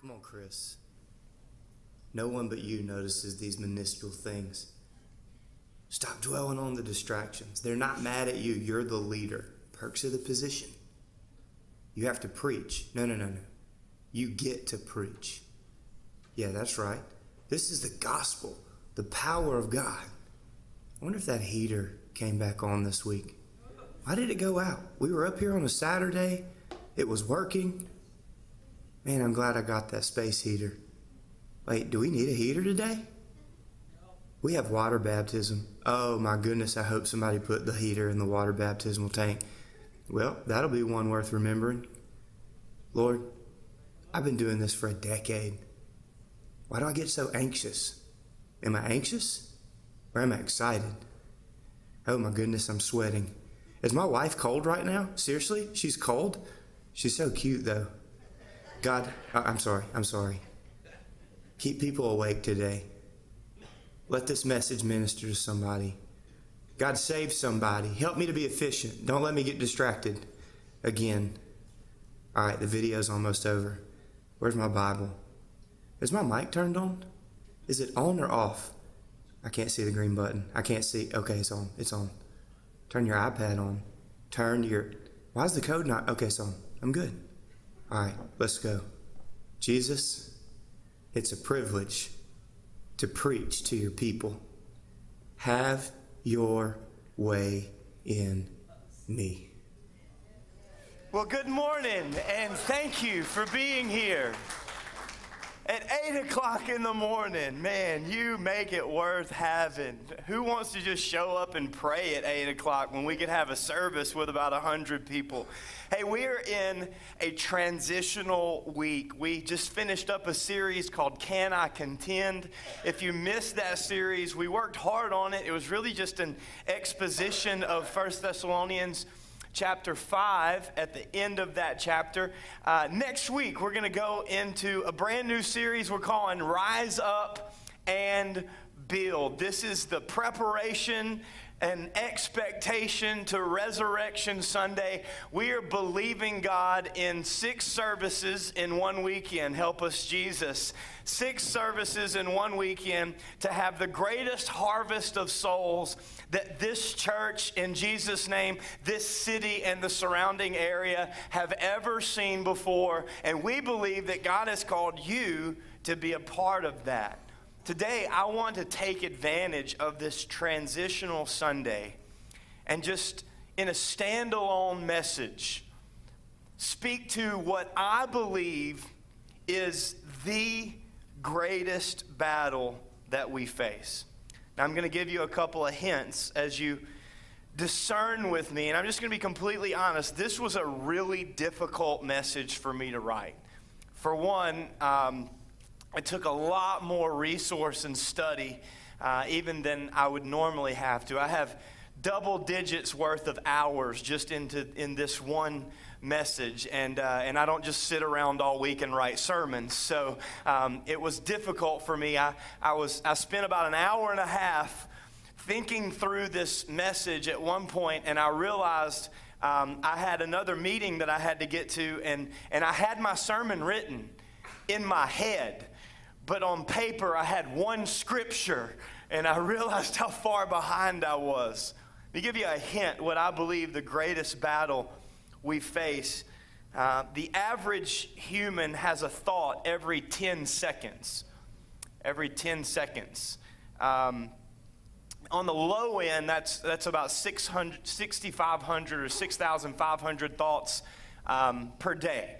Come on, Chris. No one but you notices these minuscule things. Stop dwelling on the distractions. They're not mad at you. You're the leader. Perks of the position. You have to preach. No, no, no, no. You get to preach. Yeah, that's right. This is the gospel, the power of God. I wonder if that heater came back on this week. Why did it go out? We were up here on a Saturday. It was working. Man, I'm glad I got that space heater. Wait, do we need a heater today? We have water baptism. Oh my goodness, I hope somebody put the heater in the water baptismal tank. Well, that'll be one worth remembering. Lord, I've been doing this for a decade. Why do I get so anxious? Am I anxious? Or am I excited? Oh my goodness, I'm sweating. Is my wife cold right now? Seriously? She's cold? She's so cute though. God, I'm sorry, I'm sorry. Keep people awake today. Let this message minister to somebody. God, save somebody. Help me to be efficient. Don't let me get distracted again. All right, the video's almost over. Where's my Bible? Is my mic turned on? Is it on or off? I can't see the green button. I can't see. Okay, it's on. It's on. Turn your iPad on. Turn your. Why is the code not? Okay, it's on. I'm good. All right, let's go. Jesus, it's a privilege to preach to your people. Have your way in me. Well, good morning, and thank you for being here. At 8 o'clock in the morning, man, you make it worth having. Who wants to just show up and pray at 8 o'clock when we could have a service with about 100 people? Hey, we are in a transitional week. We just finished up a series called Can I Contend? If you missed that series, we worked hard on it. It was really just an exposition of First Thessalonians chapter 5 at the end of that chapter. Uh, next week, we're going to go into a brand new series we're calling Rise Up and Build. This is the preparation and expectation to Resurrection Sunday. We are believing God in six services in one weekend. Help us, Jesus. Six services in one weekend to have the greatest harvest of souls that this church, in Jesus' name, this city, and the surrounding area have ever seen before. And we believe that God has called you to be a part of that. Today, I want to take advantage of this transitional Sunday and just in a standalone message speak to what I believe is the greatest battle that we face. Now, I'm going to give you a couple of hints as you discern with me, and I'm just going to be completely honest. This was a really difficult message for me to write. For one, um, it took a lot more resource and study, uh, even than I would normally have to. I have double digits worth of hours just into in this one message, and uh, and I don't just sit around all week and write sermons. So um, it was difficult for me. I I was I spent about an hour and a half thinking through this message at one point, and I realized. Um, I had another meeting that I had to get to, and, and I had my sermon written in my head but on paper I had one scripture and I realized how far behind I was. Me give you a hint what I believe the greatest battle we face. Uh, the average human has a thought every 10 seconds. Every 10 seconds. Um, on the low end, that's, that's about 6,500 or 6,500 thoughts um, per day.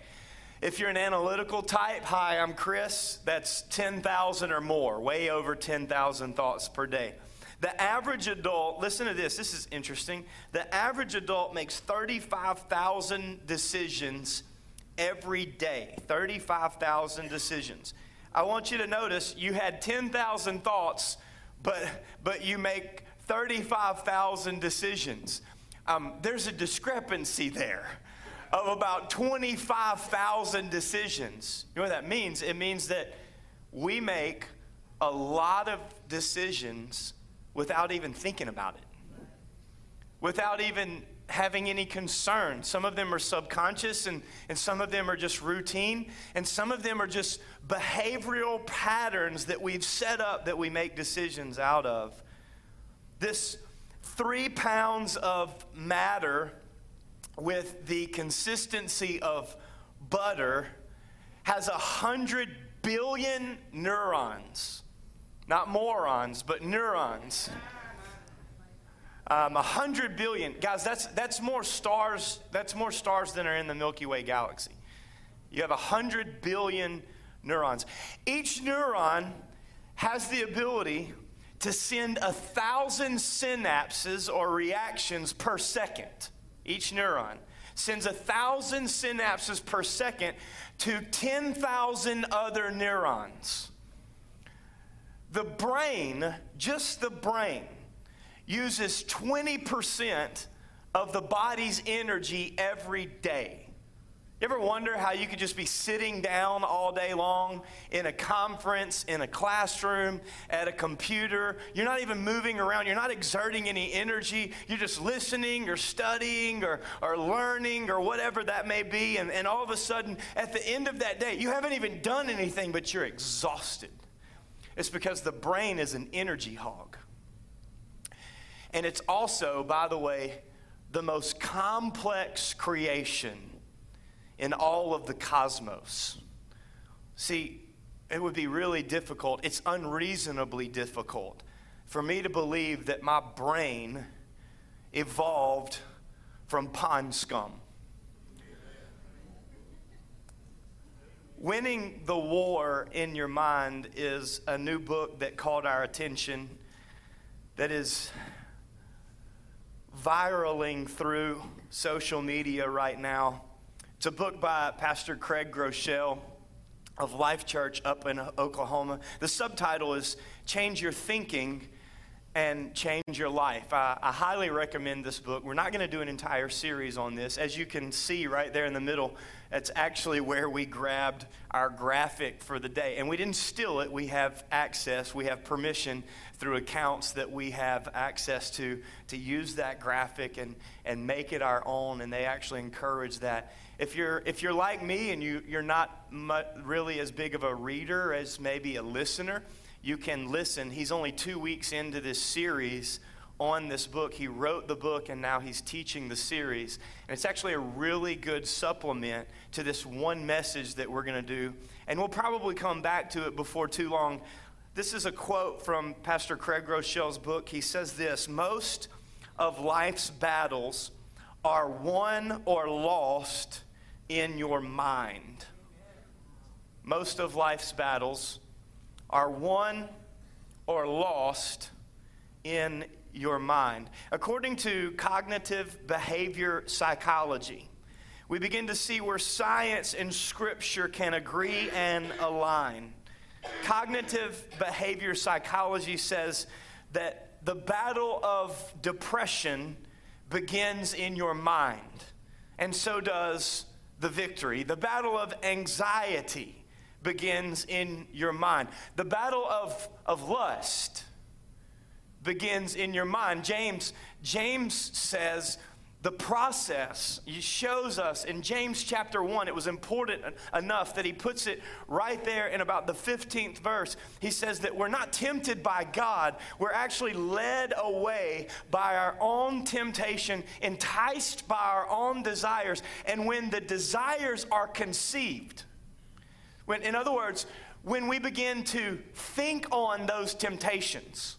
If you're an analytical type, hi, I'm Chris. That's 10,000 or more, way over 10,000 thoughts per day. The average adult, listen to this, this is interesting. The average adult makes 35,000 decisions every day. 35,000 decisions. I want you to notice you had 10,000 thoughts, but, but you make 35,000 decisions. Um, there's a discrepancy there of about 25,000 decisions. You know what that means? It means that we make a lot of decisions without even thinking about it, without even having any concern. Some of them are subconscious, and, and some of them are just routine, and some of them are just behavioral patterns that we've set up that we make decisions out of. This three pounds of matter with the consistency of butter has a hundred billion neurons. Not morons, but neurons. Um, 100 billion. Guys, that's, that's more stars, that's more stars than are in the Milky Way galaxy. You have 100 billion neurons. Each neuron has the ability to send a thousand synapses or reactions per second. Each neuron sends a thousand synapses per second to 10,000 other neurons. The brain, just the brain, uses 20% of the body's energy every day. You ever wonder how you could just be sitting down all day long in a conference, in a classroom, at a computer? You're not even moving around. You're not exerting any energy. You're just listening or studying or, or learning or whatever that may be. And, and all of a sudden, at the end of that day, you haven't even done anything, but you're exhausted. It's because the brain is an energy hog. And it's also, by the way, the most complex creation in all of the cosmos. See, it would be really difficult, it's unreasonably difficult for me to believe that my brain evolved from pond scum. Winning the War in Your Mind is a new book that caught our attention that is viraling through social media right now. It's a book by Pastor Craig Groeschel of Life Church up in Oklahoma. The subtitle is Change Your Thinking and Change Your Life. I, I highly recommend this book. We're not going to do an entire series on this. As you can see right there in the middle, that's actually where we grabbed our graphic for the day. And we didn't steal it, we have access, we have permission through accounts that we have access to to use that graphic and, and make it our own. And they actually encourage that. If you're, if you're like me and you, you're not really as big of a reader as maybe a listener, you can listen. He's only two weeks into this series on this book. He wrote the book and now he's teaching the series. And it's actually a really good supplement to this one message that we're going to do. And we'll probably come back to it before too long. This is a quote from Pastor Craig Groeschel's book. He says this Most of life's battles are won or lost in your mind. Most of life's battles are won or lost in your mind. According to cognitive behavior psychology, we begin to see where science and scripture can agree and align. Cognitive behavior psychology says that the battle of depression begins in your mind, and so does the victory. The battle of anxiety begins in your mind. The battle of, of lust begins in your mind. James, James says the process shows us in James chapter 1 it was important enough that he puts it right there in about the 15th verse. He says that we're not tempted by God we're actually led away by our own temptation enticed by our own desires. And when the desires are conceived when in other words when we begin to think on those temptations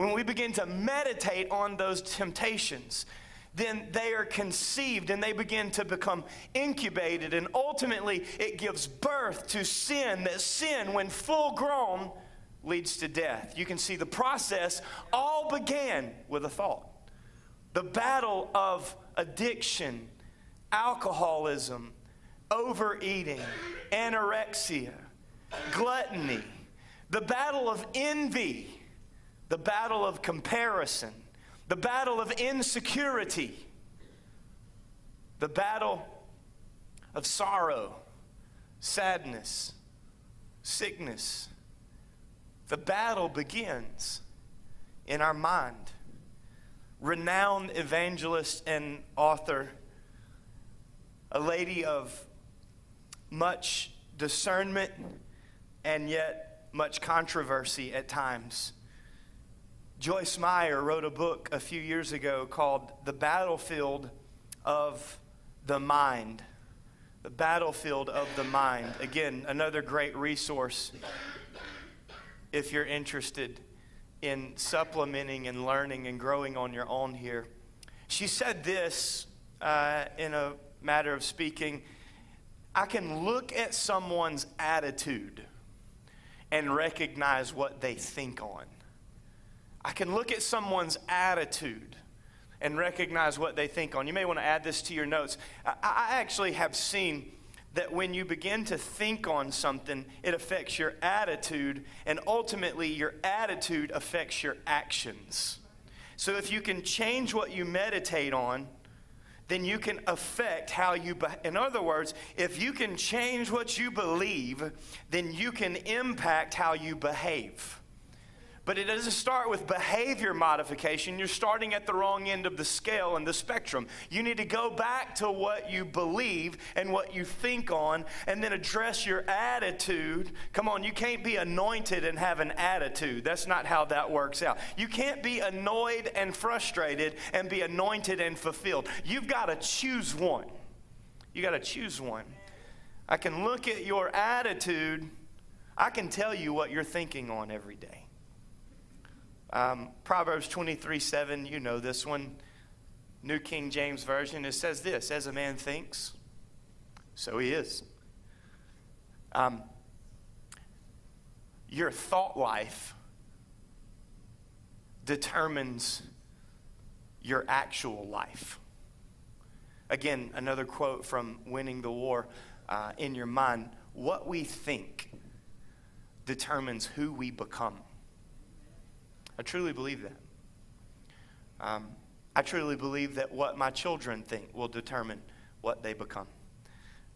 when we begin to meditate on those temptations, then they are conceived and they begin to become incubated, and ultimately it gives birth to sin. That sin, when full grown, leads to death. You can see the process all began with a thought. The battle of addiction, alcoholism, overeating, anorexia, gluttony, the battle of envy the battle of comparison, the battle of insecurity, the battle of sorrow, sadness, sickness. The battle begins in our mind. renowned evangelist and author, a lady of much discernment and yet much controversy at times. Joyce Meyer wrote a book a few years ago called The Battlefield of the Mind. The Battlefield of the Mind. Again, another great resource if you're interested in supplementing and learning and growing on your own here. She said this uh, in a matter of speaking I can look at someone's attitude and recognize what they think on. I can look at someone's attitude and recognize what they think on. You may want to add this to your notes. I, I actually have seen that when you begin to think on something, it affects your attitude, and ultimately, your attitude affects your actions. So, if you can change what you meditate on, then you can affect how you be- in other words if you can change what you believe then you can impact how you behave but it doesn't start with behavior modification. You're starting at the wrong end of the scale and the spectrum. You need to go back to what you believe and what you think on and then address your attitude. Come on, you can't be anointed and have an attitude. That's not how that works out. You can't be annoyed and frustrated and be anointed and fulfilled. You've got to choose one. You got to choose one. I can look at your attitude. I can tell you what you're thinking on every day. Um, Proverbs 23 7, you know this one. New King James Version, it says this As a man thinks, so he is. Um, your thought life determines your actual life. Again, another quote from Winning the War uh, in your mind what we think determines who we become. I truly believe that. Um, I truly believe that what my children think will determine what they become.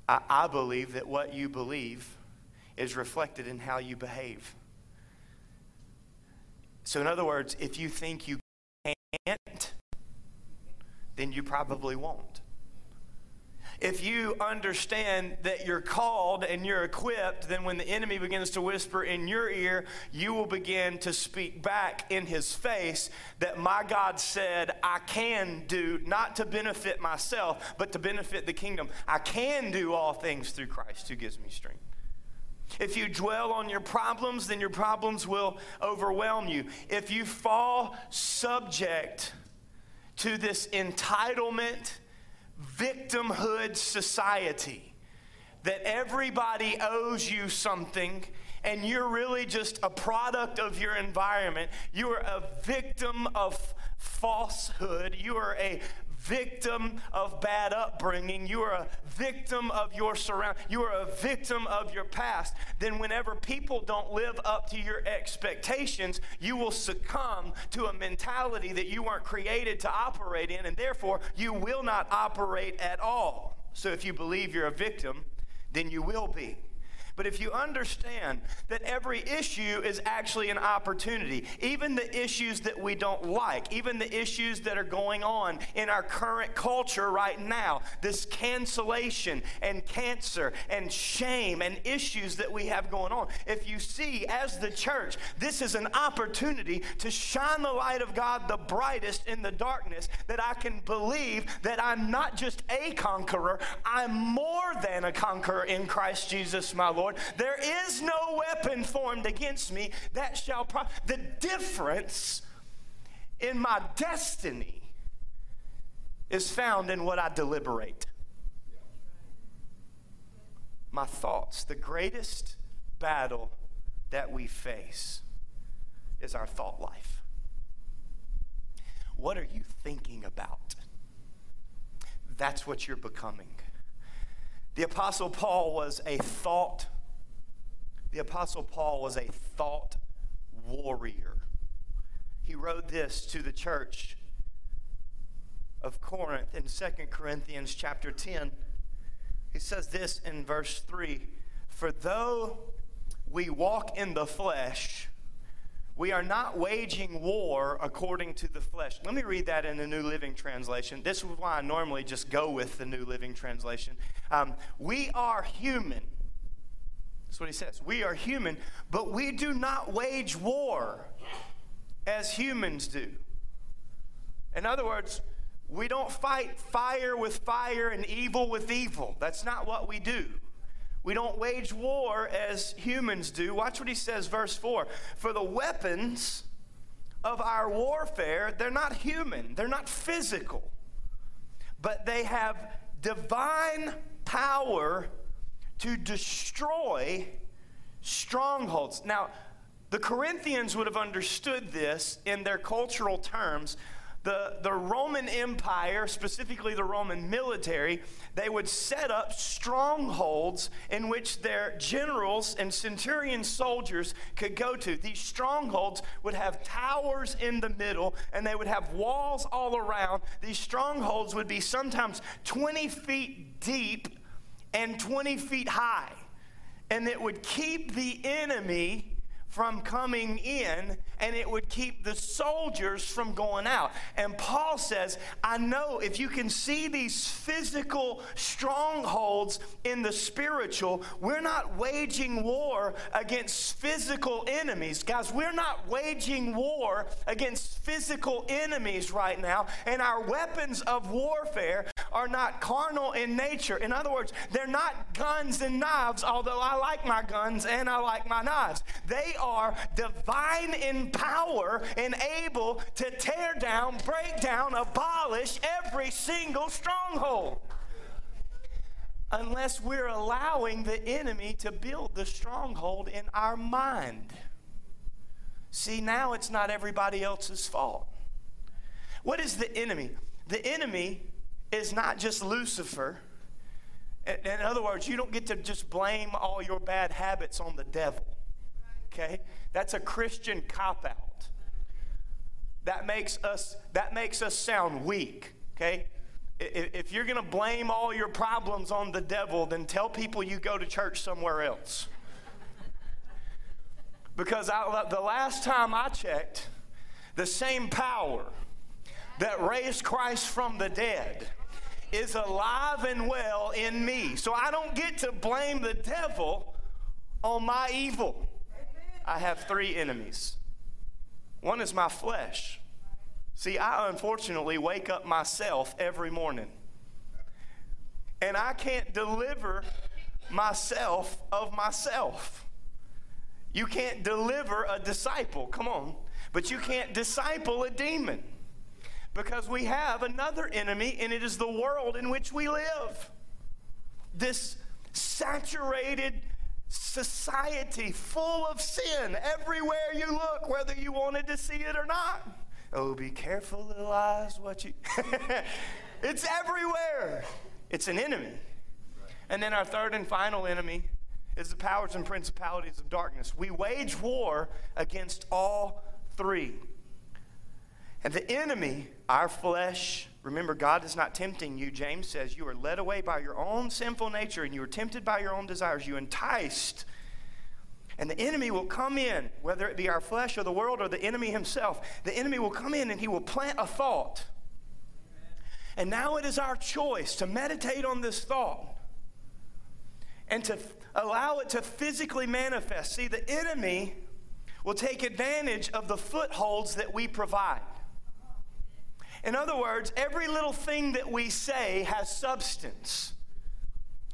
I, I believe that what you believe is reflected in how you behave. So, in other words, if you think you can't, then you probably won't if you understand that you're called and you're equipped, then when the enemy begins to whisper in your ear, you will begin to speak back in his face that my God said, I can do, not to benefit myself, but to benefit the kingdom. I can do all things through Christ who gives me strength. If you dwell on your problems, then your problems will overwhelm you. If you fall subject to this entitlement, victimhood society that everybody owes you something and you're really just a product of your environment. You are a victim of falsehood. You are a victim of bad upbringing, you are a victim of your surround, you are a victim of your past, then whenever people don't live up to your expectations, you will succumb to a mentality that you weren't created to operate in, and therefore you will not operate at all. So if you believe you're a victim, then you will be. But if you understand that every issue is actually an opportunity, even the issues that we don't like, even the issues that are going on in our current culture right now, this cancellation and cancer and shame and issues that we have going on, if you see as the church, this is an opportunity to shine the light of God the brightest in the darkness, that I can believe that I'm not just a conqueror, I'm more than a conqueror in Christ Jesus, my Lord. Lord. There is no weapon formed against me that shall prosper. The difference in my destiny is found in what I deliberate. My thoughts. The greatest battle that we face is our thought life. What are you thinking about? That's what you're becoming. The Apostle Paul was a thought the Apostle Paul was a thought warrior. He wrote this to the church of Corinth in 2 Corinthians chapter 10. He says this in verse 3 For though we walk in the flesh, we are not waging war according to the flesh. Let me read that in the New Living Translation. This is why I normally just go with the New Living Translation. Um, we are human. That's what he says. We are human, but we do not wage war as humans do. In other words, we don't fight fire with fire and evil with evil. That's not what we do. We don't wage war as humans do. Watch what he says, verse 4. For the weapons of our warfare, they're not human, they're not physical, but they have divine power to destroy strongholds. Now, the Corinthians would have understood this in their cultural terms the, the Roman Empire, specifically the Roman military, they would set up strongholds in which their generals and centurion soldiers could go to. These strongholds would have towers in the middle and they would have walls all around. These strongholds would be sometimes 20 feet deep and 20 feet high. And it would keep the enemy from coming in and it would keep the soldiers from going out. And Paul says, I know if you can see these physical strongholds in the spiritual, we're not waging war against physical enemies. Guys, we're not waging war against physical enemies right now, and our weapons of warfare are not carnal in nature. In other words, they're not guns and knives, although I like my guns and I like my knives. They are divine in power and able to tear down, break down, abolish every single stronghold. Unless we're allowing the enemy to build the stronghold in our mind. See, now it's not everybody else's fault. What is the enemy? The enemy is not just Lucifer. In other words, you don't get to just blame all your bad habits on the devil okay? That's a Christian cop out. That makes us that makes us sound weak, okay? If you're going to blame all your problems on the devil, then tell people you go to church somewhere else. Because I, the last time I checked, the same power that raised Christ from the dead is alive and well in me. So I don't get to blame the devil on my evil. I have three enemies. One is my flesh. See, I unfortunately wake up myself every morning. And I can't deliver myself of myself. You can't deliver a disciple, come on, but you can't disciple a demon because we have another enemy, and it is the world in which we live. This saturated, society full of sin everywhere you look, whether you wanted to see it or not. Oh, be careful, little eyes, what you. it's everywhere. It's an enemy. And then our third and final enemy is the powers and principalities of darkness. We wage war against all three. And the enemy, our flesh, remember, God is not tempting you. James says you are led away by your own sinful nature and you are tempted by your own desires. You enticed. And the enemy will come in, whether it be our flesh or the world or the enemy himself. The enemy will come in and he will plant a thought. And now it is our choice to meditate on this thought and to allow it to physically manifest. See, the enemy will take advantage of the footholds that we provide. In other words, every little thing that we say has substance.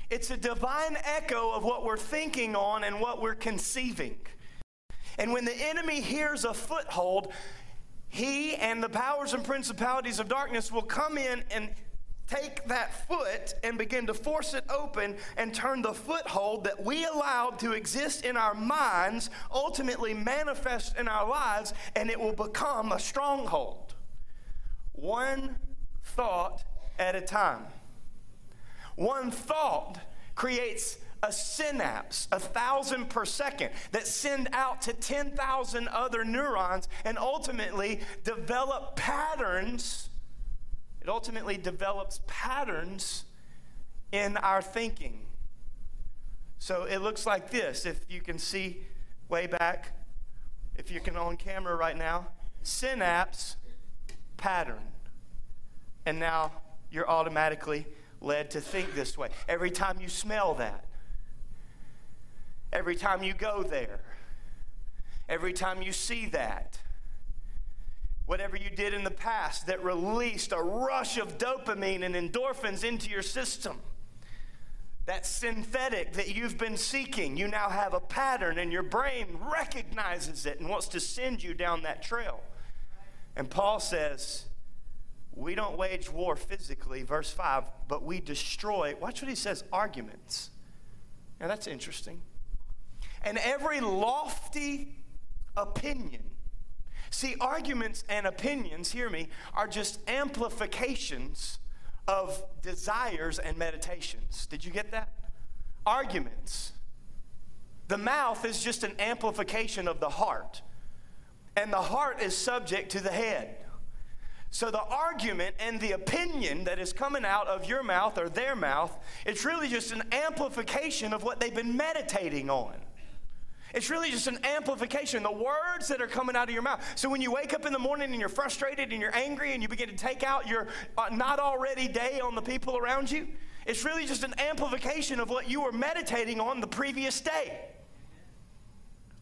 It's a divine echo of what we're thinking on and what we're conceiving. And when the enemy hears a foothold, he and the powers and principalities of darkness will come in and take that foot and begin to force it open and turn the foothold that we allowed to exist in our minds ultimately manifest in our lives and it will become a stronghold one thought at a time. One thought creates a synapse, a thousand per second, that send out to 10,000 other neurons and ultimately develop patterns. It ultimately develops patterns in our thinking. So it looks like this. If you can see way back, if you can on camera right now, synapse pattern. And now you're automatically led to think this way. Every time you smell that, every time you go there, every time you see that, whatever you did in the past that released a rush of dopamine and endorphins into your system. That synthetic that you've been seeking, you now have a pattern, and your brain recognizes it and wants to send you down that trail. And Paul says, We don't wage war physically, verse 5, but we destroy, watch what he says, arguments. Now that's interesting. And every lofty opinion See, arguments and opinions, hear me, are just amplifications of desires and meditations. Did you get that? Arguments. The mouth is just an amplification of the heart, and the heart is subject to the head. So the argument and the opinion that is coming out of your mouth or their mouth, it's really just an amplification of what they've been meditating on. It's really just an amplification, the words that are coming out of your mouth. So when you wake up in the morning and you're frustrated and you're angry and you begin to take out your uh, not already day on the people around you, it's really just an amplification of what you were meditating on the previous day.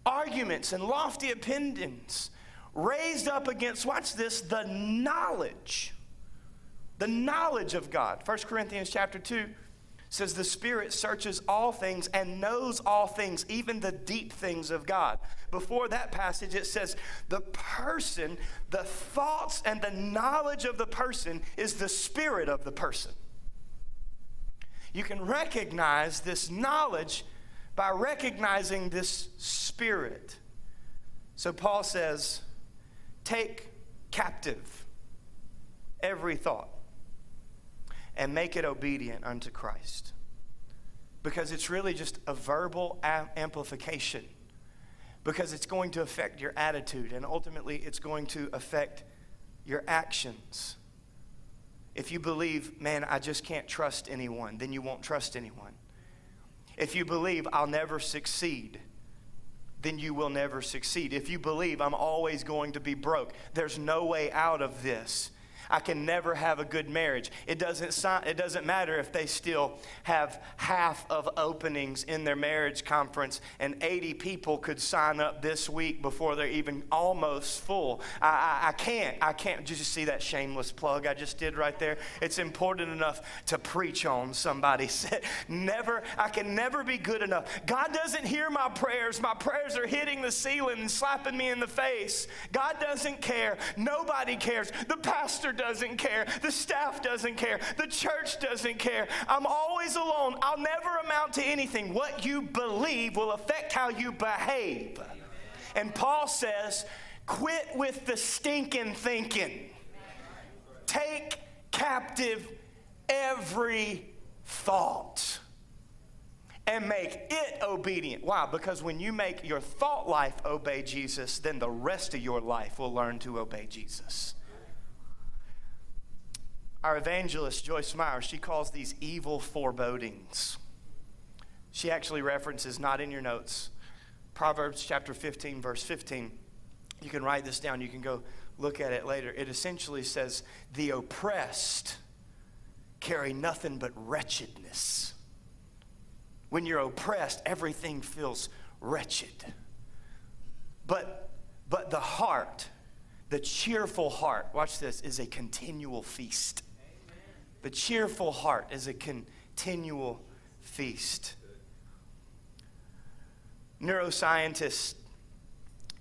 Arguments and lofty opinions raised up against, watch this, the knowledge. The knowledge of God. 1 Corinthians chapter 2 says the Spirit searches all things and knows all things, even the deep things of God. Before that passage, it says the person, the thoughts and the knowledge of the person is the spirit of the person. You can recognize this knowledge by recognizing this spirit. So Paul says, take captive every thought and make it obedient unto Christ. Because it's really just a verbal amplification. Because it's going to affect your attitude and ultimately it's going to affect your actions. If you believe, man, I just can't trust anyone, then you won't trust anyone. If you believe, I'll never succeed, then you will never succeed. If you believe, I'm always going to be broke, there's no way out of this I can never have a good marriage. It doesn't, it doesn't matter if they still have half of openings in their marriage conference and 80 people could sign up this week before they're even almost full. I, I, I can't. I can't. Did you see that shameless plug I just did right there? It's important enough to preach on, somebody said. Never, I can never be good enough. God doesn't hear my prayers. My prayers are hitting the ceiling and slapping me in the face. God doesn't care. Nobody cares. The pastor doesn't care. The staff doesn't care. The church doesn't care. I'm always alone. I'll never amount to anything. What you believe will affect how you behave. And Paul says, quit with the stinking thinking. Take captive every thought and make it obedient. Why? Because when you make your thought life obey Jesus, then the rest of your life will learn to obey Jesus. Our evangelist, Joyce Meyer, she calls these evil forebodings. She actually references, not in your notes, Proverbs chapter 15, verse 15. You can write this down, you can go look at it later. It essentially says, The oppressed carry nothing but wretchedness. When you're oppressed, everything feels wretched. But, but the heart, the cheerful heart, watch this, is a continual feast. The cheerful heart is a continual feast. Neuroscientist,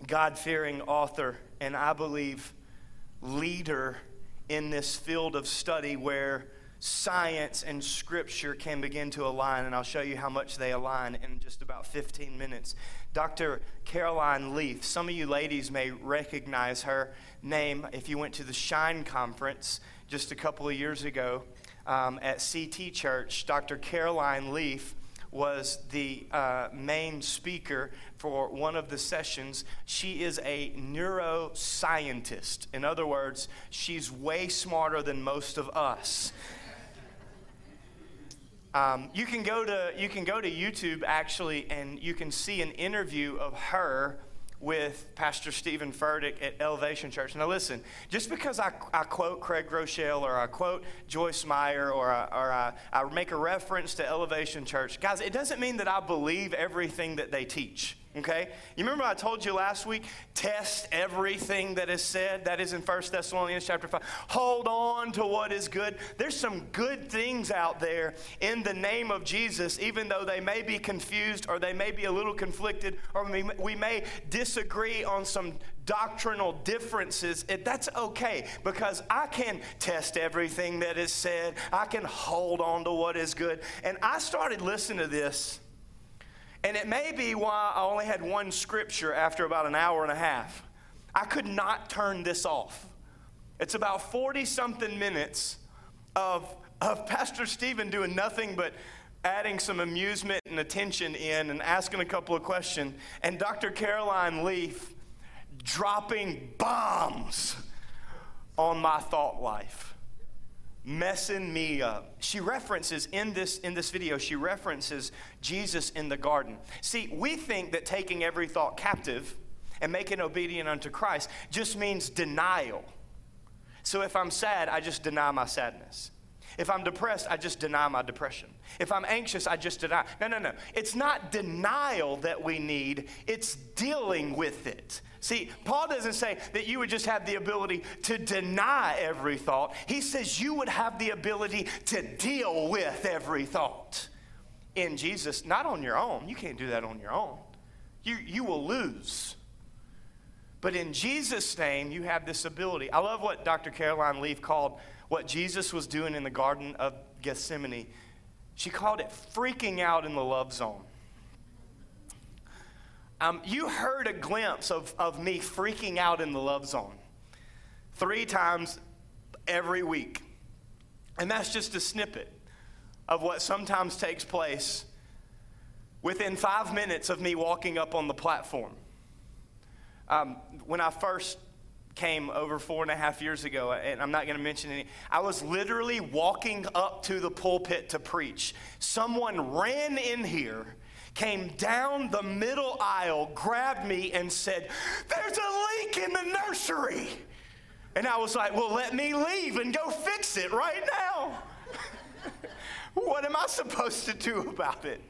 God fearing author, and I believe leader in this field of study where science and scripture can begin to align, and I'll show you how much they align in just about 15 minutes. Dr. Caroline Leaf, some of you ladies may recognize her name if you went to the Shine Conference just a couple of years ago um, at CT Church, Dr. Caroline Leaf was the uh, main speaker for one of the sessions. She is a neuroscientist. In other words, she's way smarter than most of us. Um, you can go to you can go to YouTube actually, and you can see an interview of her with Pastor Steven Furtick at Elevation Church. Now, listen, just because I, I quote Craig Groeschel or I quote Joyce Meyer or, I, or I, I make a reference to Elevation Church, guys, it doesn't mean that I believe everything that they teach. Okay? You remember I told you last week, test everything that is said. That is in 1 Thessalonians chapter 5. Hold on to what is good. There's some good things out there in the name of Jesus, even though they may be confused or they may be a little conflicted or we, we may disagree on some doctrinal differences. It, that's okay because I can test everything that is said. I can hold on to what is good. And I started listening to this and it may be why I only had one scripture after about an hour and a half. I could not turn this off. It's about 40 something minutes of, of Pastor Steven doing nothing but adding some amusement and attention in and asking a couple of questions, and Dr. Caroline Leaf dropping bombs on my thought life messing me up. She references in this in this video, she references Jesus in the garden. See, we think that taking every thought captive and making obedient unto Christ just means denial. So if I'm sad, I just deny my sadness. If I'm depressed, I just deny my depression. If I'm anxious, I just deny. No, no, no. It's not denial that we need, it's dealing with it. See, Paul doesn't say that you would just have the ability to deny every thought. He says you would have the ability to deal with every thought. In Jesus, not on your own. You can't do that on your own. You, you will lose. But in Jesus' name, you have this ability. I love what Dr. Caroline Leaf called what Jesus was doing in the Garden of Gethsemane. She called it freaking out in the love zone. Um, you heard a glimpse of, of me freaking out in the love zone three times every week. And that's just a snippet of what sometimes takes place within five minutes of me walking up on the platform. Um, when I first came over four and a half years ago, and I'm not going to mention any. I was literally walking up to the pulpit to preach. Someone ran in here came down the middle aisle, grabbed me, and said, There's a leak in the nursery. And I was like, Well, let me leave and go fix it right now. what am I supposed to do about it?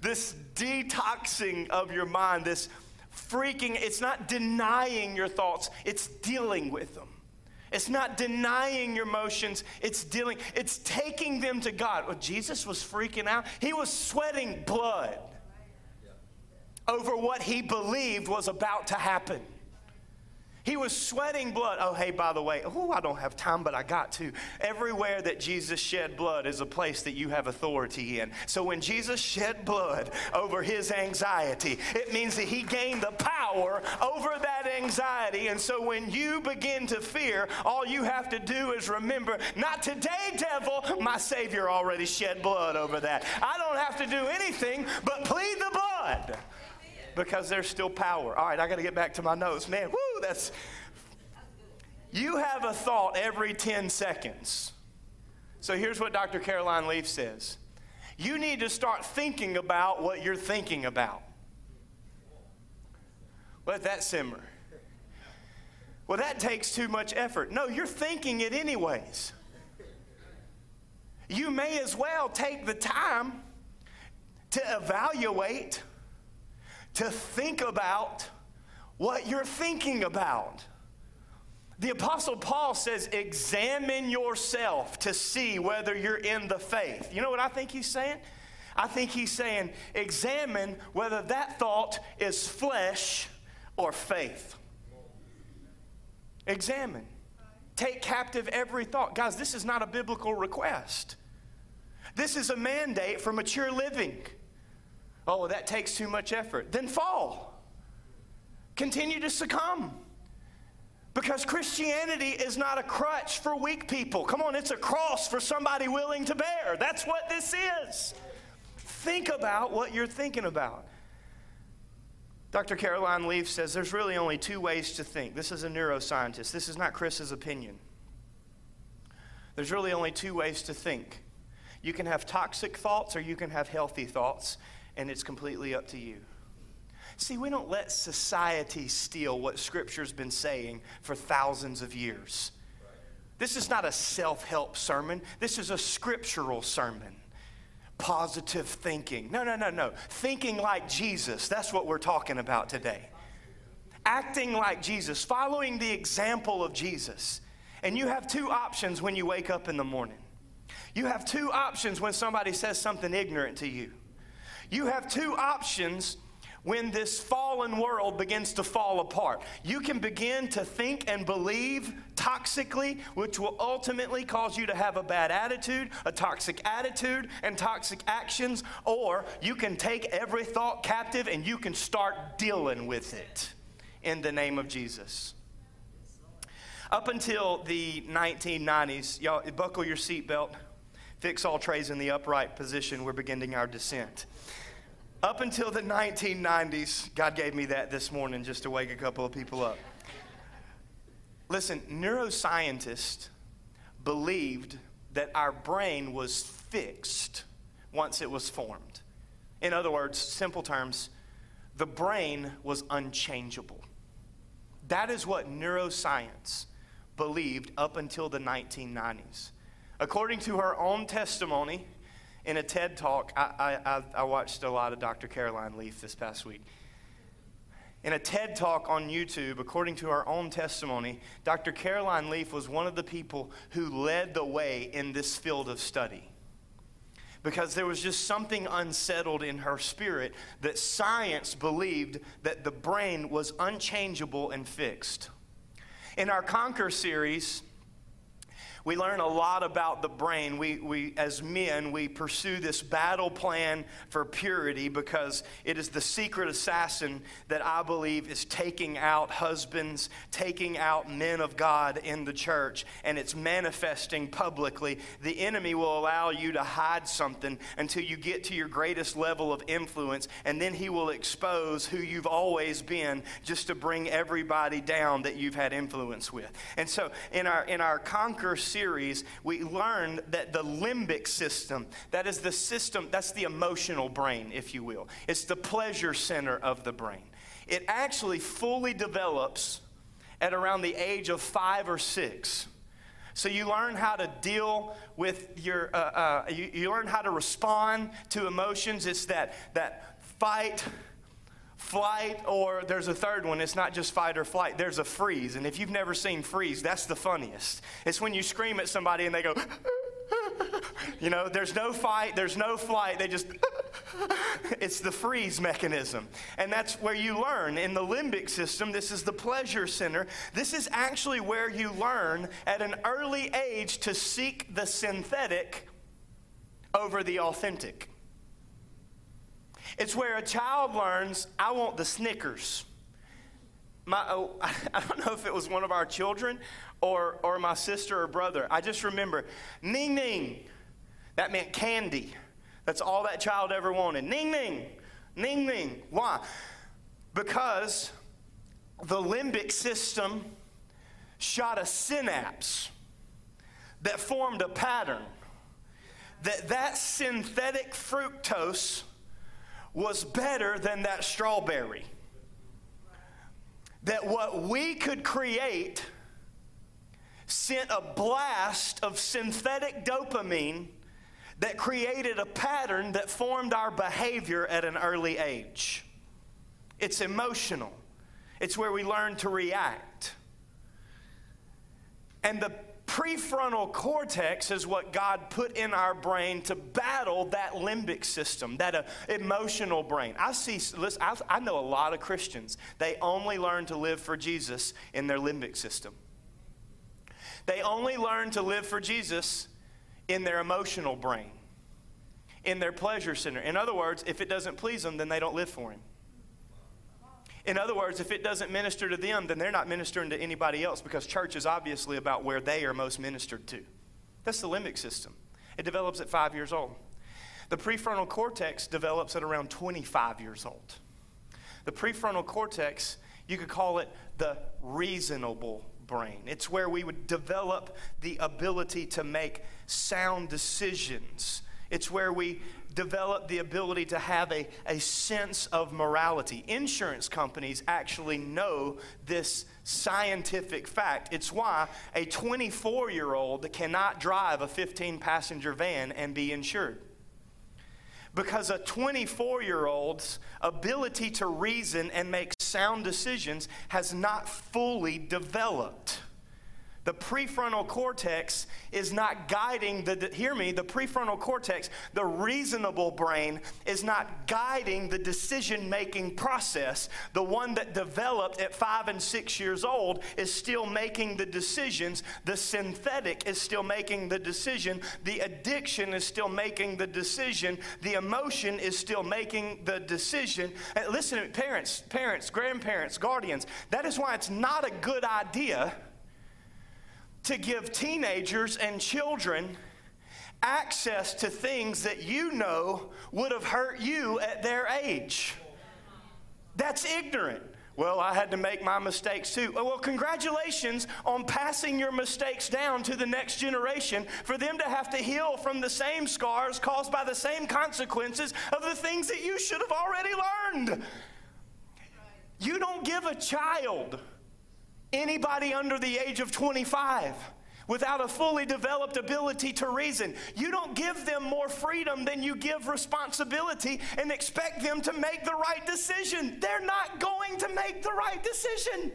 This detoxing of your mind, this freaking, it's not denying your thoughts, it's dealing with them. It's not denying your emotions, it's dealing, it's taking them to God. Well, Jesus was freaking out. He was sweating blood over what he believed was about to happen. He was sweating blood. Oh, hey, by the way, oh, I don't have time, but I got to. Everywhere that Jesus shed blood is a place that you have authority in. So when Jesus shed blood over his anxiety, it means that he gained the power over that anxiety. And so when you begin to fear, all you have to do is remember, not today, devil, my Savior already shed blood over that. I don't have to do anything but plead the blood because there's still power. All right, I got to get back to my notes. Man, whoo, that's. You have a thought every 10 seconds. So here's what Dr. Caroline Leaf says You need to start thinking about what you're thinking about. Let that simmer. Well, that takes too much effort. No, you're thinking it anyways. You may as well take the time to evaluate to think about what you're thinking about. The Apostle Paul says, examine yourself to see whether you're in the faith. You know what I think he's saying? I think he's saying, examine whether that thought is flesh or faith. Examine. Take captive every thought. Guys, this is not a biblical request. This is a mandate for mature living. Oh, that takes too much effort. Then fall. Continue to succumb. Because Christianity is not a crutch for weak people. Come on, it's a cross for somebody willing to bear. That's what this is. Think about what you're thinking about. Dr. Caroline Leaf says there's really only two ways to think. This is a neuroscientist. This is not Chris's opinion. There's really only two ways to think. You can have toxic thoughts or you can have healthy thoughts and it's completely up to you. See, we don't let society steal what Scripture's been saying for thousands of years. This is not a self help sermon, this is a scriptural sermon. Positive thinking. No, no, no, no. Thinking like Jesus. That's what we're talking about today. Acting like Jesus, following the example of Jesus. And you have two options when you wake up in the morning. You have two options when somebody says something ignorant to you. You have two options when this fallen world begins to fall apart. You can begin to think and believe toxically, which will ultimately cause you to have a bad attitude, a toxic attitude, and toxic actions, or you can take every thought captive and you can start dealing with it in the name of Jesus. Up until the 1990s, y'all buckle your seatbelt, fix all trays in the upright position. We're beginning our descent. Up until the 1990s, God gave me that this morning just to wake a couple of people up. Listen, neuroscientists believed that our brain was fixed once it was formed. In other words, simple terms, the brain was unchangeable. That is what neuroscience believed up until the 1990s. According to her own testimony, in a TED talk, I, I, I watched a lot of Dr. Caroline Leaf this past week. In a TED talk on YouTube, according to her own testimony, Dr. Caroline Leaf was one of the people who led the way in this field of study. Because there was just something unsettled in her spirit that science believed that the brain was unchangeable and fixed. In our Conquer series, we learn a lot about the brain. We, we, as men, we pursue this battle plan for purity because it is the secret assassin that I believe is taking out husbands, taking out men of God in the church, and it's manifesting publicly. The enemy will allow you to hide something until you get to your greatest level of influence, and then he will expose who you've always been just to bring everybody down that you've had influence with. And so in our in our conquer series, we learned that the limbic system, that is the system, that's the emotional brain, if you will. It's the pleasure center of the brain. It actually fully develops at around the age of five or six. So you learn how to deal with your, uh, uh, you, you learn how to respond to emotions. It's that, that fight, flight, or there's a third one. It's not just fight or flight, there's a freeze. And if you've never seen freeze, that's the funniest. It's when you scream at somebody and they go, you know, there's no fight, there's no flight, they just, it's the freeze mechanism. And that's where you learn. In the limbic system, this is the pleasure center. This is actually where you learn at an early age to seek the synthetic over the authentic. It's where a child learns, I want the Snickers. My, oh, I don't know if it was one of our children or, or my sister or brother. I just remember, ning ning. That meant candy. That's all that child ever wanted. Ning ning, ning ning. Why? Because the limbic system shot a synapse that formed a pattern that that synthetic fructose was better than that strawberry. That what we could create sent a blast of synthetic dopamine that created a pattern that formed our behavior at an early age. It's emotional, it's where we learn to react. And the prefrontal cortex is what God put in our brain to battle that limbic system, that uh, emotional brain. I see, listen, I, I know a lot of Christians, they only learn to live for Jesus in their limbic system. They only learn to live for Jesus in their emotional brain, in their pleasure center. In other words, if it doesn't please them, then they don't live for Him. In other words, if it doesn't minister to them, then they're not ministering to anybody else because church is obviously about where they are most ministered to. That's the limbic system. It develops at five years old. The prefrontal cortex develops at around 25 years old. The prefrontal cortex, you could call it the reasonable brain. It's where we would develop the ability to make sound decisions. It's where we develop the ability to have a, a sense of morality. Insurance companies actually know this scientific fact. It's why a 24 year old cannot drive a 15 passenger van and be insured. Because a 24 year old's ability to reason and make sound decisions has not fully developed. The prefrontal cortex is not guiding the, hear me, the prefrontal cortex, the reasonable brain, is not guiding the decision making process. The one that developed at five and six years old is still making the decisions. The synthetic is still making the decision. The addiction is still making the decision. The emotion is still making the decision. And listen, parents, parents, grandparents, guardians, that is why it's not a good idea to give teenagers and children access to things that you know would have hurt you at their age. That's ignorant. Well, I had to make my mistakes too. Oh, well, congratulations on passing your mistakes down to the next generation for them to have to heal from the same scars caused by the same consequences of the things that you should have already learned. You don't give a child anybody under the age of 25 without a fully developed ability to reason. You don't give them more freedom than you give responsibility and expect them to make the right decision. They're not going to make the right decision.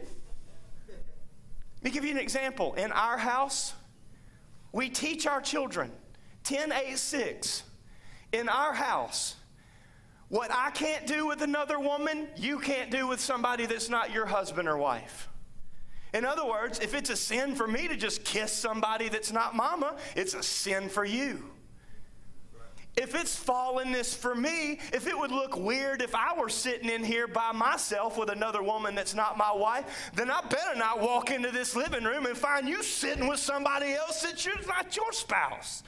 Let me give you an example. In our house, we teach our children 10, 8, 6. In our house, what I can't do with another woman, you can't do with somebody that's not your husband or wife. In other words, if it's a sin for me to just kiss somebody that's not mama, it's a sin for you. If it's fallenness for me, if it would look weird if I were sitting in here by myself with another woman that's not my wife, then I better not walk into this living room and find you sitting with somebody else that's not your spouse.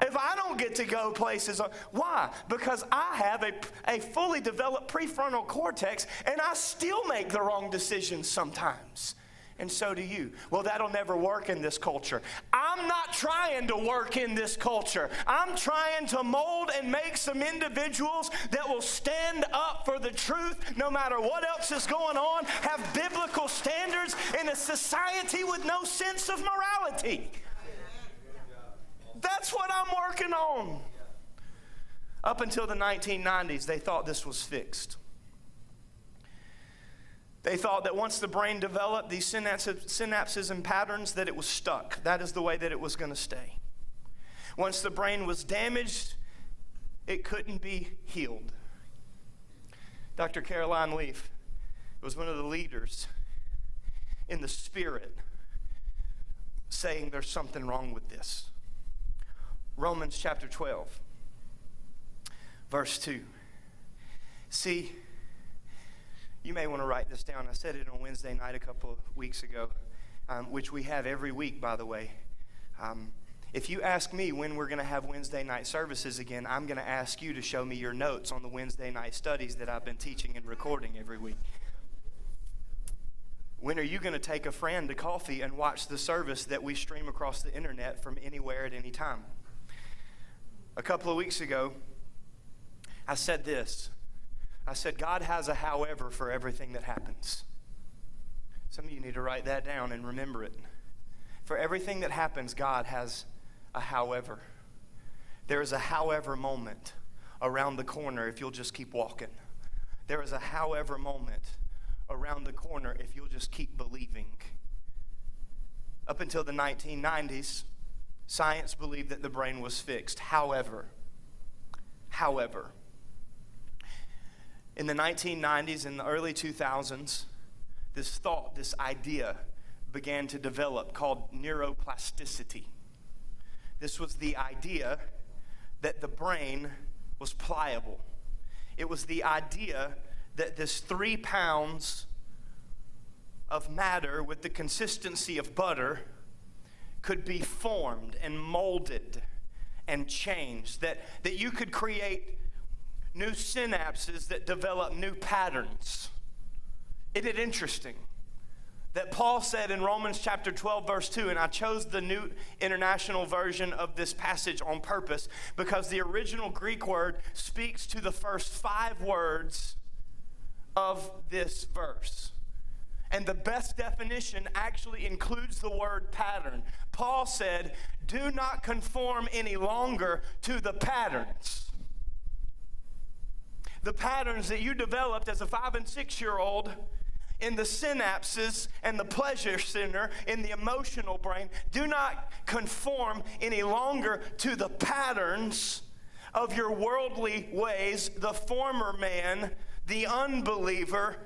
If I don't get to go places, uh, why? Because I have a, a fully developed prefrontal cortex and I still make the wrong decisions sometimes and so do you. Well, that'll never work in this culture. I'm not trying to work in this culture. I'm trying to mold and make some individuals that will stand up for the truth no matter what else is going on, have biblical standards in a society with no sense of morality. That's what I'm working on. Up until the 1990s, they thought this was fixed. They thought that once the brain developed these synapses, and patterns, that it was stuck. That is the way that it was going to stay. Once the brain was damaged, it couldn't be healed. Dr. Caroline Leaf was one of the leaders in the spirit saying there's something wrong with this. Romans chapter 12, verse 2. See, you may want to write this down. I said it on Wednesday night a couple of weeks ago, um, which we have every week, by the way. Um, if you ask me when we're going to have Wednesday night services again, I'm going to ask you to show me your notes on the Wednesday night studies that I've been teaching and recording every week. When are you going to take a friend to coffee and watch the service that we stream across the internet from anywhere at any time? A couple of weeks ago, I said this I said, God has a however for everything that happens. Some of you need to write that down and remember it. For everything that happens, God has a however. There is a however moment around the corner if you'll just keep walking. There is a however moment around the corner if you'll just keep believing. Up until the 1990s, science believed that the brain was fixed. However, however, in the 1990s and the early 2000s, this thought, this idea began to develop called neuroplasticity. This was the idea that the brain was pliable. It was the idea that this three pounds of matter with the consistency of butter could be formed and molded and changed, that, that you could create new synapses that develop new patterns. Isn't it interesting? that Paul said in Romans chapter 12, verse 2, and I chose the New International Version of this passage on purpose because the original Greek word speaks to the first five words of this verse. And the best definition actually includes the word pattern. Paul said, Do not conform any longer to the patterns. The patterns that you developed as a five and six year old in the synapses and the pleasure center in the emotional brain do not conform any longer to the patterns of your worldly ways, the former man, the unbeliever,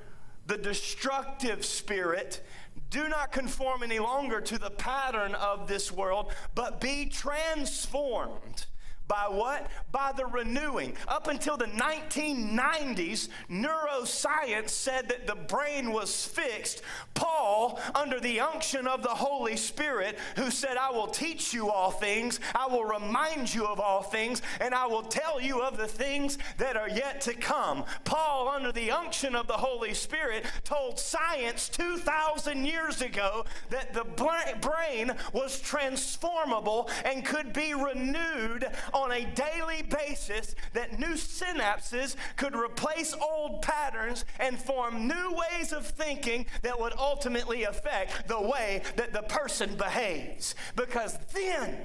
the destructive spirit. Do not conform any longer to the pattern of this world, but be transformed by what? By the renewing. Up until the 1990s, neuroscience said that the brain was fixed. Paul, under the unction of the Holy Spirit, who said, I will teach you all things, I will remind you of all things, and I will tell you of the things that are yet to come. Paul, under the unction of the Holy Spirit, told science 2,000 years ago that the brain was transformable and could be renewed on a daily basis that new synapses could replace old patterns and form new ways of thinking that would ultimately affect the way that the person behaves. Because then,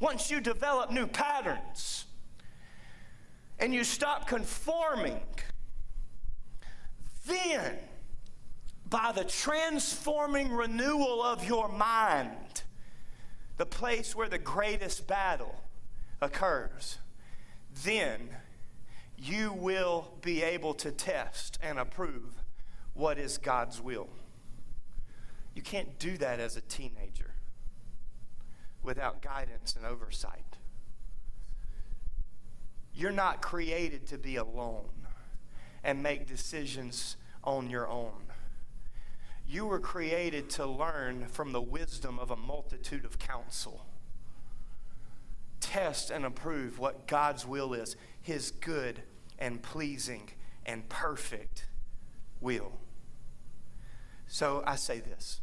once you develop new patterns and you stop conforming, then by the transforming renewal of your mind, the place where the greatest battle occurs, then you will be able to test and approve what is God's will. You can't do that as a teenager without guidance and oversight. You're not created to be alone and make decisions on your own. You were created to learn from the wisdom of a multitude of counsel test and approve what God's will is His good and pleasing and perfect will. So I say this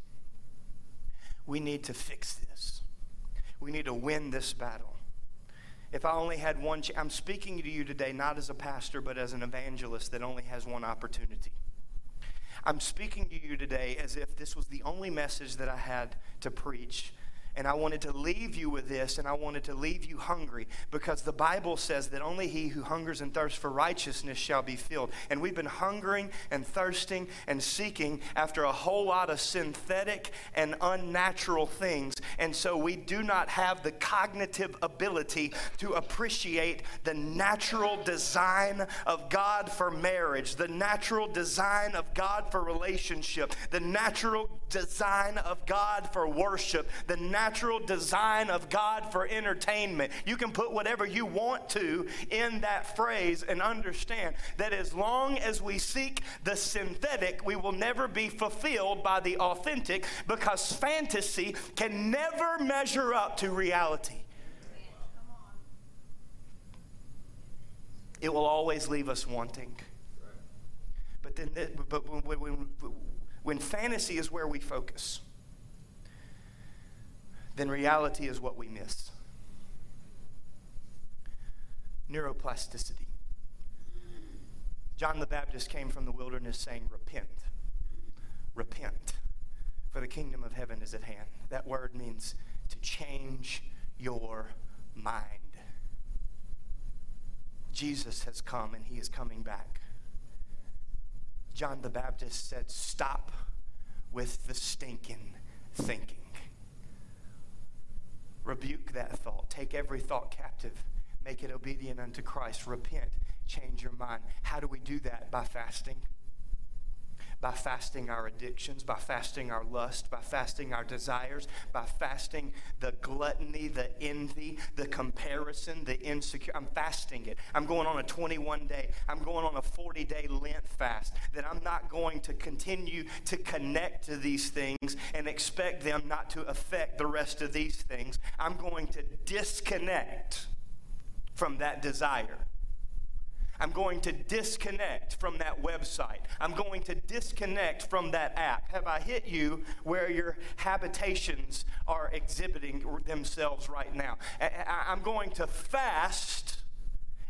we need to fix this, we need to win this battle. If I only had one, ch- I'm speaking to you today not as a pastor, but as an evangelist that only has one opportunity. I'm speaking to you today as if this was the only message that I had to preach and I wanted to leave you with this, and I wanted to leave you hungry because the Bible says that only he who hungers and thirsts for righteousness shall be filled. And we've been hungering and thirsting and seeking after a whole lot of synthetic and unnatural things. And so we do not have the cognitive ability to appreciate the natural design of God for marriage, the natural design of God for relationship, the natural design of God for worship, the natural natural design of God for entertainment. You can put whatever you want to in that phrase and understand that as long as we seek the synthetic, we will never be fulfilled by the authentic because fantasy can never measure up to reality. It will always leave us wanting. But then, but when, when, when fantasy is where we focus, then reality is what we miss. Neuroplasticity. John the Baptist came from the wilderness saying, Repent. Repent, for the kingdom of heaven is at hand. That word means to change your mind. Jesus has come and he is coming back. John the Baptist said, Stop with the stinking thinking. Rebuke that thought. Take every thought captive. Make it obedient unto Christ. Repent. Change your mind. How do we do that? By fasting. By fasting our addictions, by fasting our lust, by fasting our desires, by fasting the gluttony, the envy, the comparison, the insecure. I'm fasting it. I'm going on a 21 day, I'm going on a 40 day Lent fast. That I'm not going to continue to connect to these things and expect them not to affect the rest of these things. I'm going to disconnect from that desire. I'm going to disconnect from that website. I'm going to disconnect from that app. Have I hit you where your habitations are exhibiting themselves right now? I'm going to fast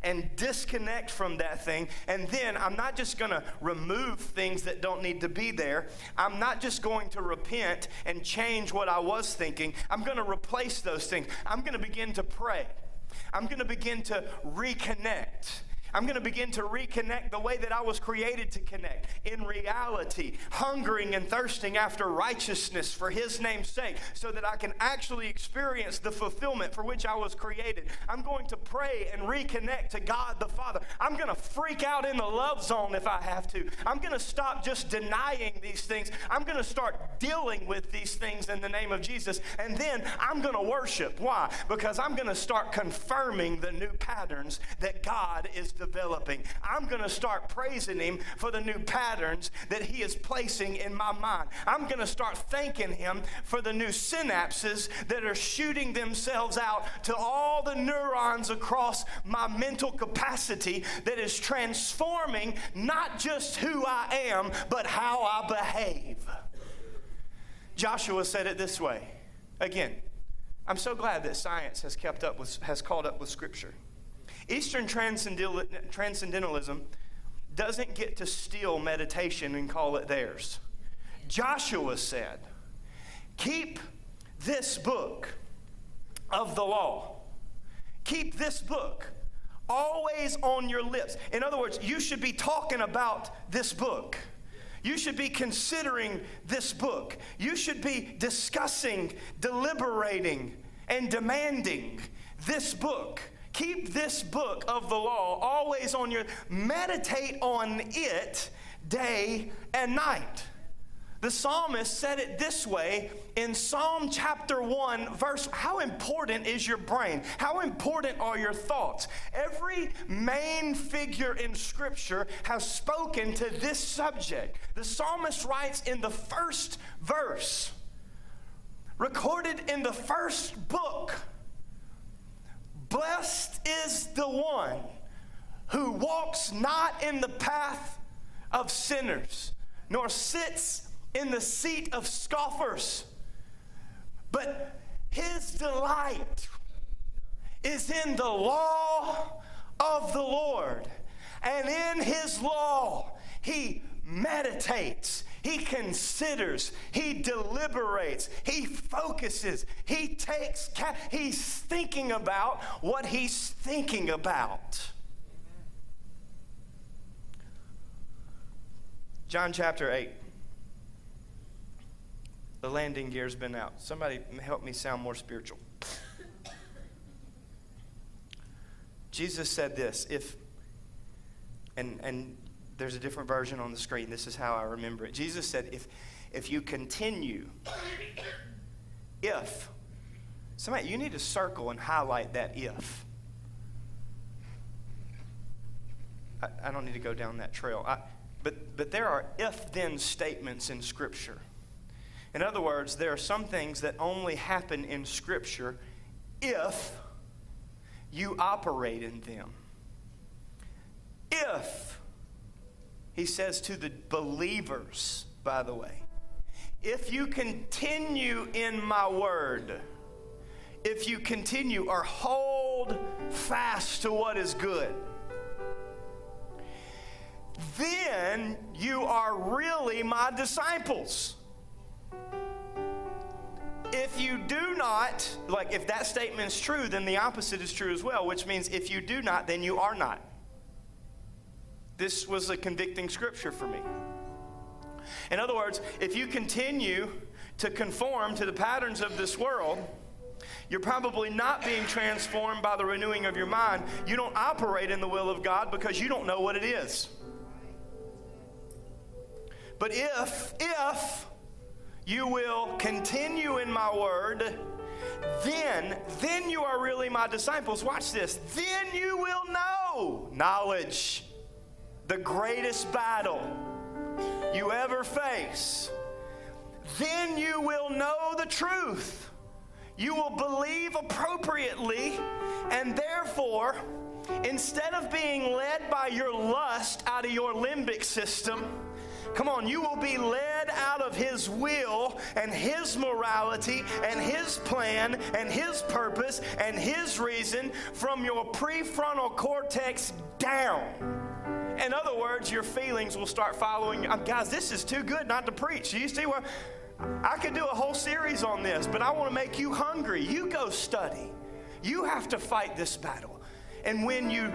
and disconnect from that thing. And then I'm not just going to remove things that don't need to be there. I'm not just going to repent and change what I was thinking. I'm going to replace those things. I'm going to begin to pray. I'm going to begin to reconnect. I'm going to begin to reconnect the way that I was created to connect in reality, hungering and thirsting after righteousness for His name's sake, so that I can actually experience the fulfillment for which I was created. I'm going to pray and reconnect to God the Father. I'm going to freak out in the love zone if I have to. I'm going to stop just denying these things. I'm going to start dealing with these things in the name of Jesus. And then I'm going to worship. Why? Because I'm going to start confirming the new patterns that God is developing. I'm going to start praising Him for the new patterns that He is placing in my mind. I'm going to start thanking Him for the new synapses that are shooting themselves out to all the neurons across my mental capacity that is transforming not just who I am, but how I behave. Joshua said it this way. Again, I'm so glad that science has kept up with, has caught up with Scripture. Eastern transcendentalism doesn't get to steal meditation and call it theirs. Joshua said, Keep this book of the law. Keep this book always on your lips. In other words, you should be talking about this book. You should be considering this book. You should be discussing, deliberating, and demanding this book. Keep this book of the law always on your meditate on it day and night. The psalmist said it this way in Psalm chapter 1, verse How important is your brain? How important are your thoughts? Every main figure in Scripture has spoken to this subject. The psalmist writes in the first verse, recorded in the first book Blessed is the one who walks not in the path of sinners, nor sits in the seat of scoffers, but his delight is in the law of the Lord. And in his law, he meditates, he considers, he deliberates, he focuses, he takes, he's thinking about what he's thinking about. John chapter 8. The landing gear's been out. Somebody help me sound more spiritual. Jesus said this if, and, and there's a different version on the screen. This is how I remember it. Jesus said, if, if you continue, if, somebody, you need to circle and highlight that if. I, I don't need to go down that trail. I, but, but there are if then statements in Scripture. In other words, there are some things that only happen in Scripture if you operate in them. If he says to the believers, by the way, if you continue in my word, if you continue or hold fast to what is good, then you are really my disciples. If you do not, like if that statement is true, then the opposite is true as well, which means if you do not, then you are not. This was a convicting scripture for me. In other words, if you continue to conform to the patterns of this world, you're probably not being transformed by the renewing of your mind. You don't operate in the will of God because you don't know what it is. But if, if you will continue in my word, then, then you are really my disciples. Watch this. Then you will know knowledge the greatest battle you ever face, then you will know the truth. You will believe appropriately, and therefore, instead of being led by your lust out of your limbic system, Come on, you will be led out of His will and His morality and His plan and His purpose and His reason from your prefrontal cortex down. In other words, your feelings will start following. Um, guys, this is too good not to preach. You see what? I could do a whole series on this, but I want to make you hungry. You go study. You have to fight this battle. And when you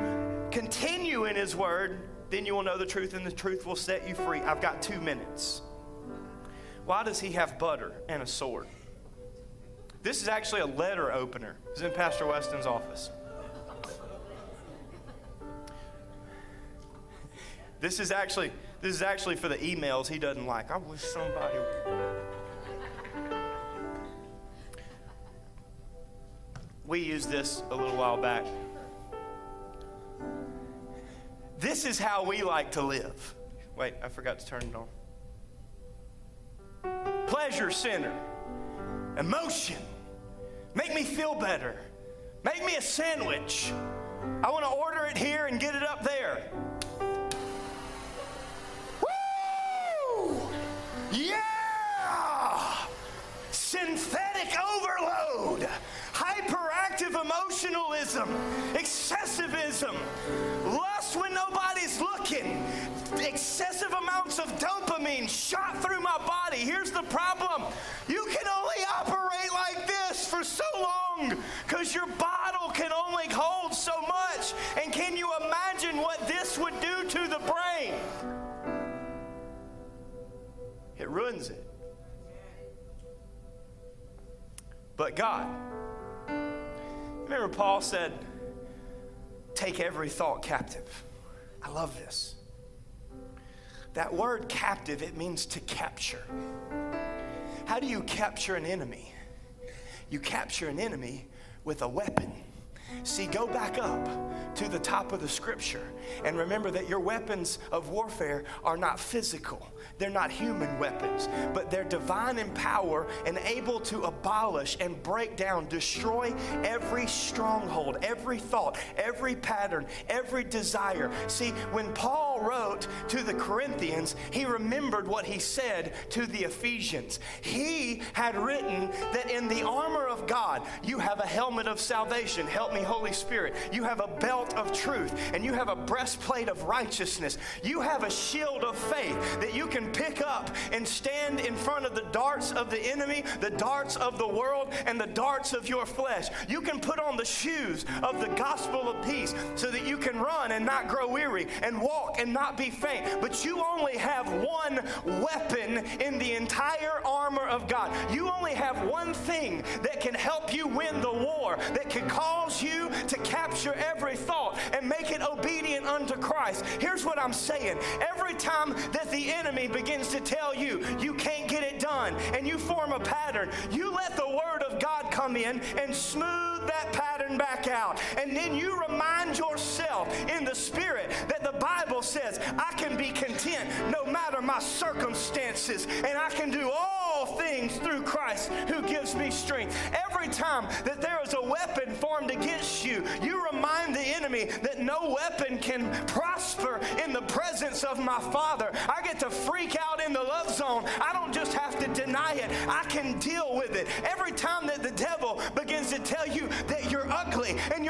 continue in His Word, then you will know the truth, and the truth will set you free. I've got two minutes. Why does He have butter and a sword? This is actually a letter opener. It's in Pastor Weston's office. This is actually this is actually for the emails he doesn't like. I wish somebody We used this a little while back. This is how we like to live. Wait, I forgot to turn it on. Pleasure center, emotion, make me feel better, make me a sandwich. I want to order it here and get it up there. Yeah! Synthetic overload hyperactive emotionalism, excessivism, lust when nobody's looking, excessive amounts of dopamine shot through my body. Here's the problem you can only operate like this for so long because your bottle can only hold so much. And can you imagine what this would do to the brain? It ruins it. But God, Remember, Paul said, Take every thought captive. I love this. That word captive, it means to capture. How do you capture an enemy? You capture an enemy with a weapon. See, go back up to the top of the scripture and remember that your weapons of warfare are not physical. They're not human weapons, but they're divine in power and able to abolish and break down, destroy every stronghold, every thought, every pattern, every desire. See, when Paul wrote to the Corinthians, he remembered what he said to the Ephesians. He had written that in the armor of God, you have a helmet of salvation. Help me, Holy Spirit. You have a belt of truth, and you have a breastplate of righteousness. You have a shield of faith that you can pick up and stand in front of the darts of the enemy, the darts of the world, and the darts of your flesh. You can put on the shoes of the gospel of peace so that you can run and not grow weary and walk and not be faint. But you only have one weapon in the entire armor of God. You only have one thing that can help you win the war, that can cause you to capture every thought and make it obedient unto Christ. Here's what I'm saying every time that the enemy begins to tell you you can't get it done and you form a pattern, you let the Word of God come in and smooth that pattern back out. And then you remind yourself in the Spirit that the Bible says, I can be content no matter my circumstances, and I can do all things through Christ who gives me strength. Every time that there is a weapon formed against you, you remind the enemy that no weapon can prosper in the presence of my Father. I get to freak out in the love zone. I don't just have to deny it, I can deal with it. Every time that the devil begins to tell you that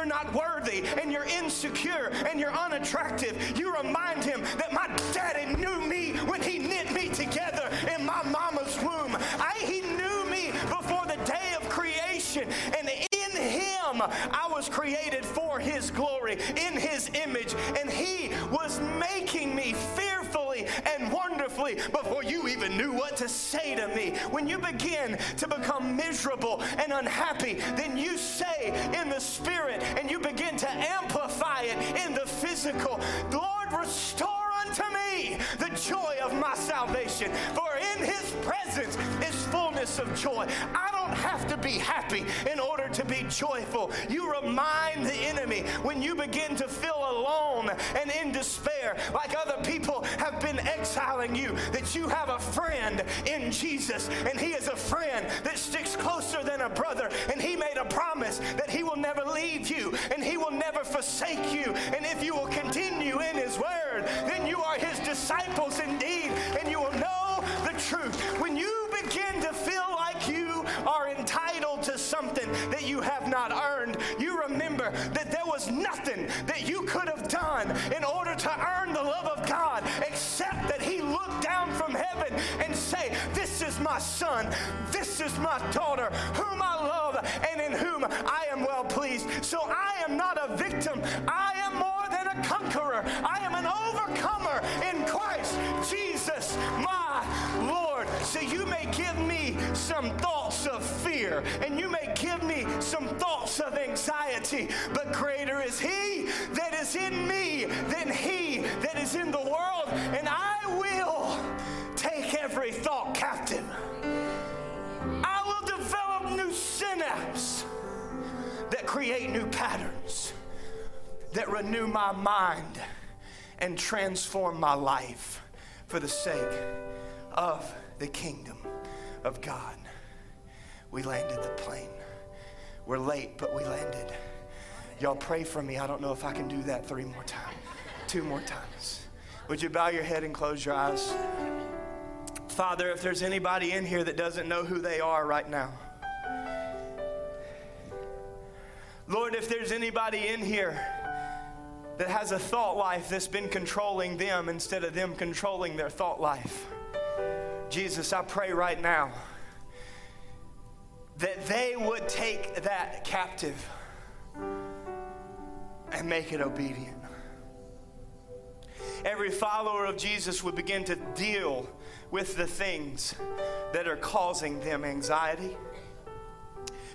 not worthy and you're insecure and you're unattractive, you remind him that my daddy knew me when he knit me together in my mama's womb. I, he knew me before the day of creation. And in him, I was created for his glory, in his image. And he was making me fearfully and wonderfully before you knew what to say to me. When you begin to become miserable and unhappy, then you say in the spirit and you begin to amplify it in the physical. Lord, restore unto me the joy of my salvation. For in his presence is fullness of joy. I don't have to be happy in order to be joyful. You remind the enemy when you begin to feel alone and in despair, like other people have been exiling you, that you have a friend in Jesus, and He is a friend that sticks closer than a brother. And He made a promise that He will never leave you, and He will never forsake you. And if you will continue in His Word, then you are His disciples indeed, and you will know the truth. When you begin to feel like you are entitled to something that you have not earned, you remember that there was nothing that you could have done in order to earn the love of God except that He looked down from heaven and say, This is my son, this is my daughter, whom I love and in whom I am well pleased. So I am not a victim, I am more than a conqueror, I am an overcomer in Christ Jesus. So you may give me some thoughts of fear and you may give me some thoughts of anxiety, but greater is He that is in me than He that is in the world, and I will take every thought captive. I will develop new synapses that create new patterns, that renew my mind and transform my life for the sake of the kingdom of God. We landed the plane. We're late, but we landed. Y'all pray for me. I don't know if I can do that three more times, two more times. Would you bow your head and close your eyes? Father, if there's anybody in here that doesn't know who they are right now, Lord, if there's anybody in here that has a thought life that's been controlling them instead of them controlling their thought life, Jesus, I pray right now that they would take that captive and make it obedient. Every follower of Jesus would begin to deal with the things that are causing them anxiety,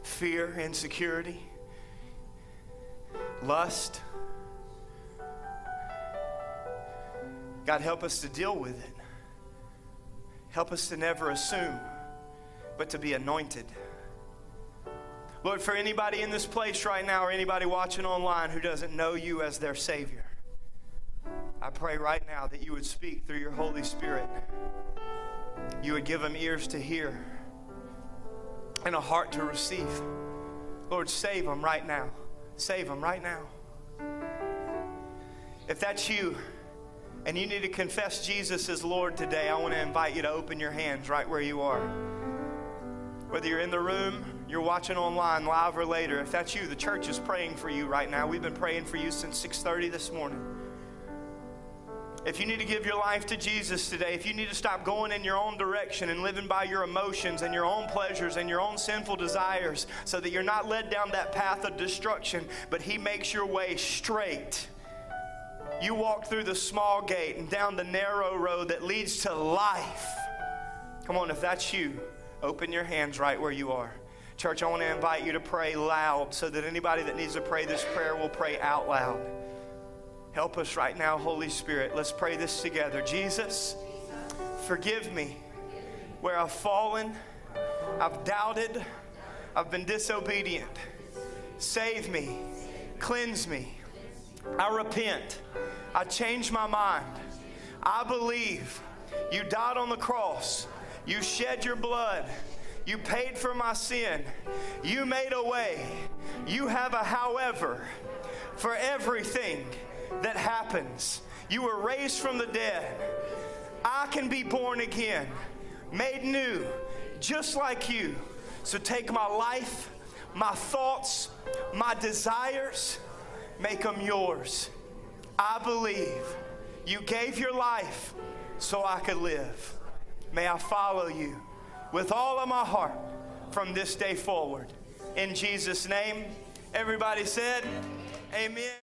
fear, insecurity, lust. God, help us to deal with it. Help us to never assume, but to be anointed. Lord, for anybody in this place right now or anybody watching online who doesn't know you as their Savior, I pray right now that you would speak through your Holy Spirit. You would give them ears to hear and a heart to receive. Lord, save them right now. Save them right now. If that's you and you need to confess Jesus as Lord today, I want to invite you to open your hands right where you are. Whether you're in the room, you're watching online live or later, if that's you, the church is praying for you right now. We've been praying for you since 6:30 this morning. If you need to give your life to Jesus today, if you need to stop going in your own direction and living by your emotions and your own pleasures and your own sinful desires so that you're not led down that path of destruction, but He makes your way straight. You walk through the small gate and down the narrow road that leads to life. Come on, if that's you, open your hands right where you are. Church, I want to invite you to pray loud so that anybody that needs to pray this prayer will pray out loud. Help us right now, Holy Spirit. Let's pray this together. Jesus, forgive me where I've fallen, I've doubted, I've been disobedient. Save me, cleanse me. I repent. I change my mind. I believe you died on the cross, you shed your blood. You paid for my sin. You made a way. You have a however for everything that happens. You were raised from the dead. I can be born again, made new, just like you. So take my life, my thoughts, my desires, make them yours. I believe you gave your life so I could live. May I follow you with all of my heart from this day forward. In Jesus' name, everybody said, Amen.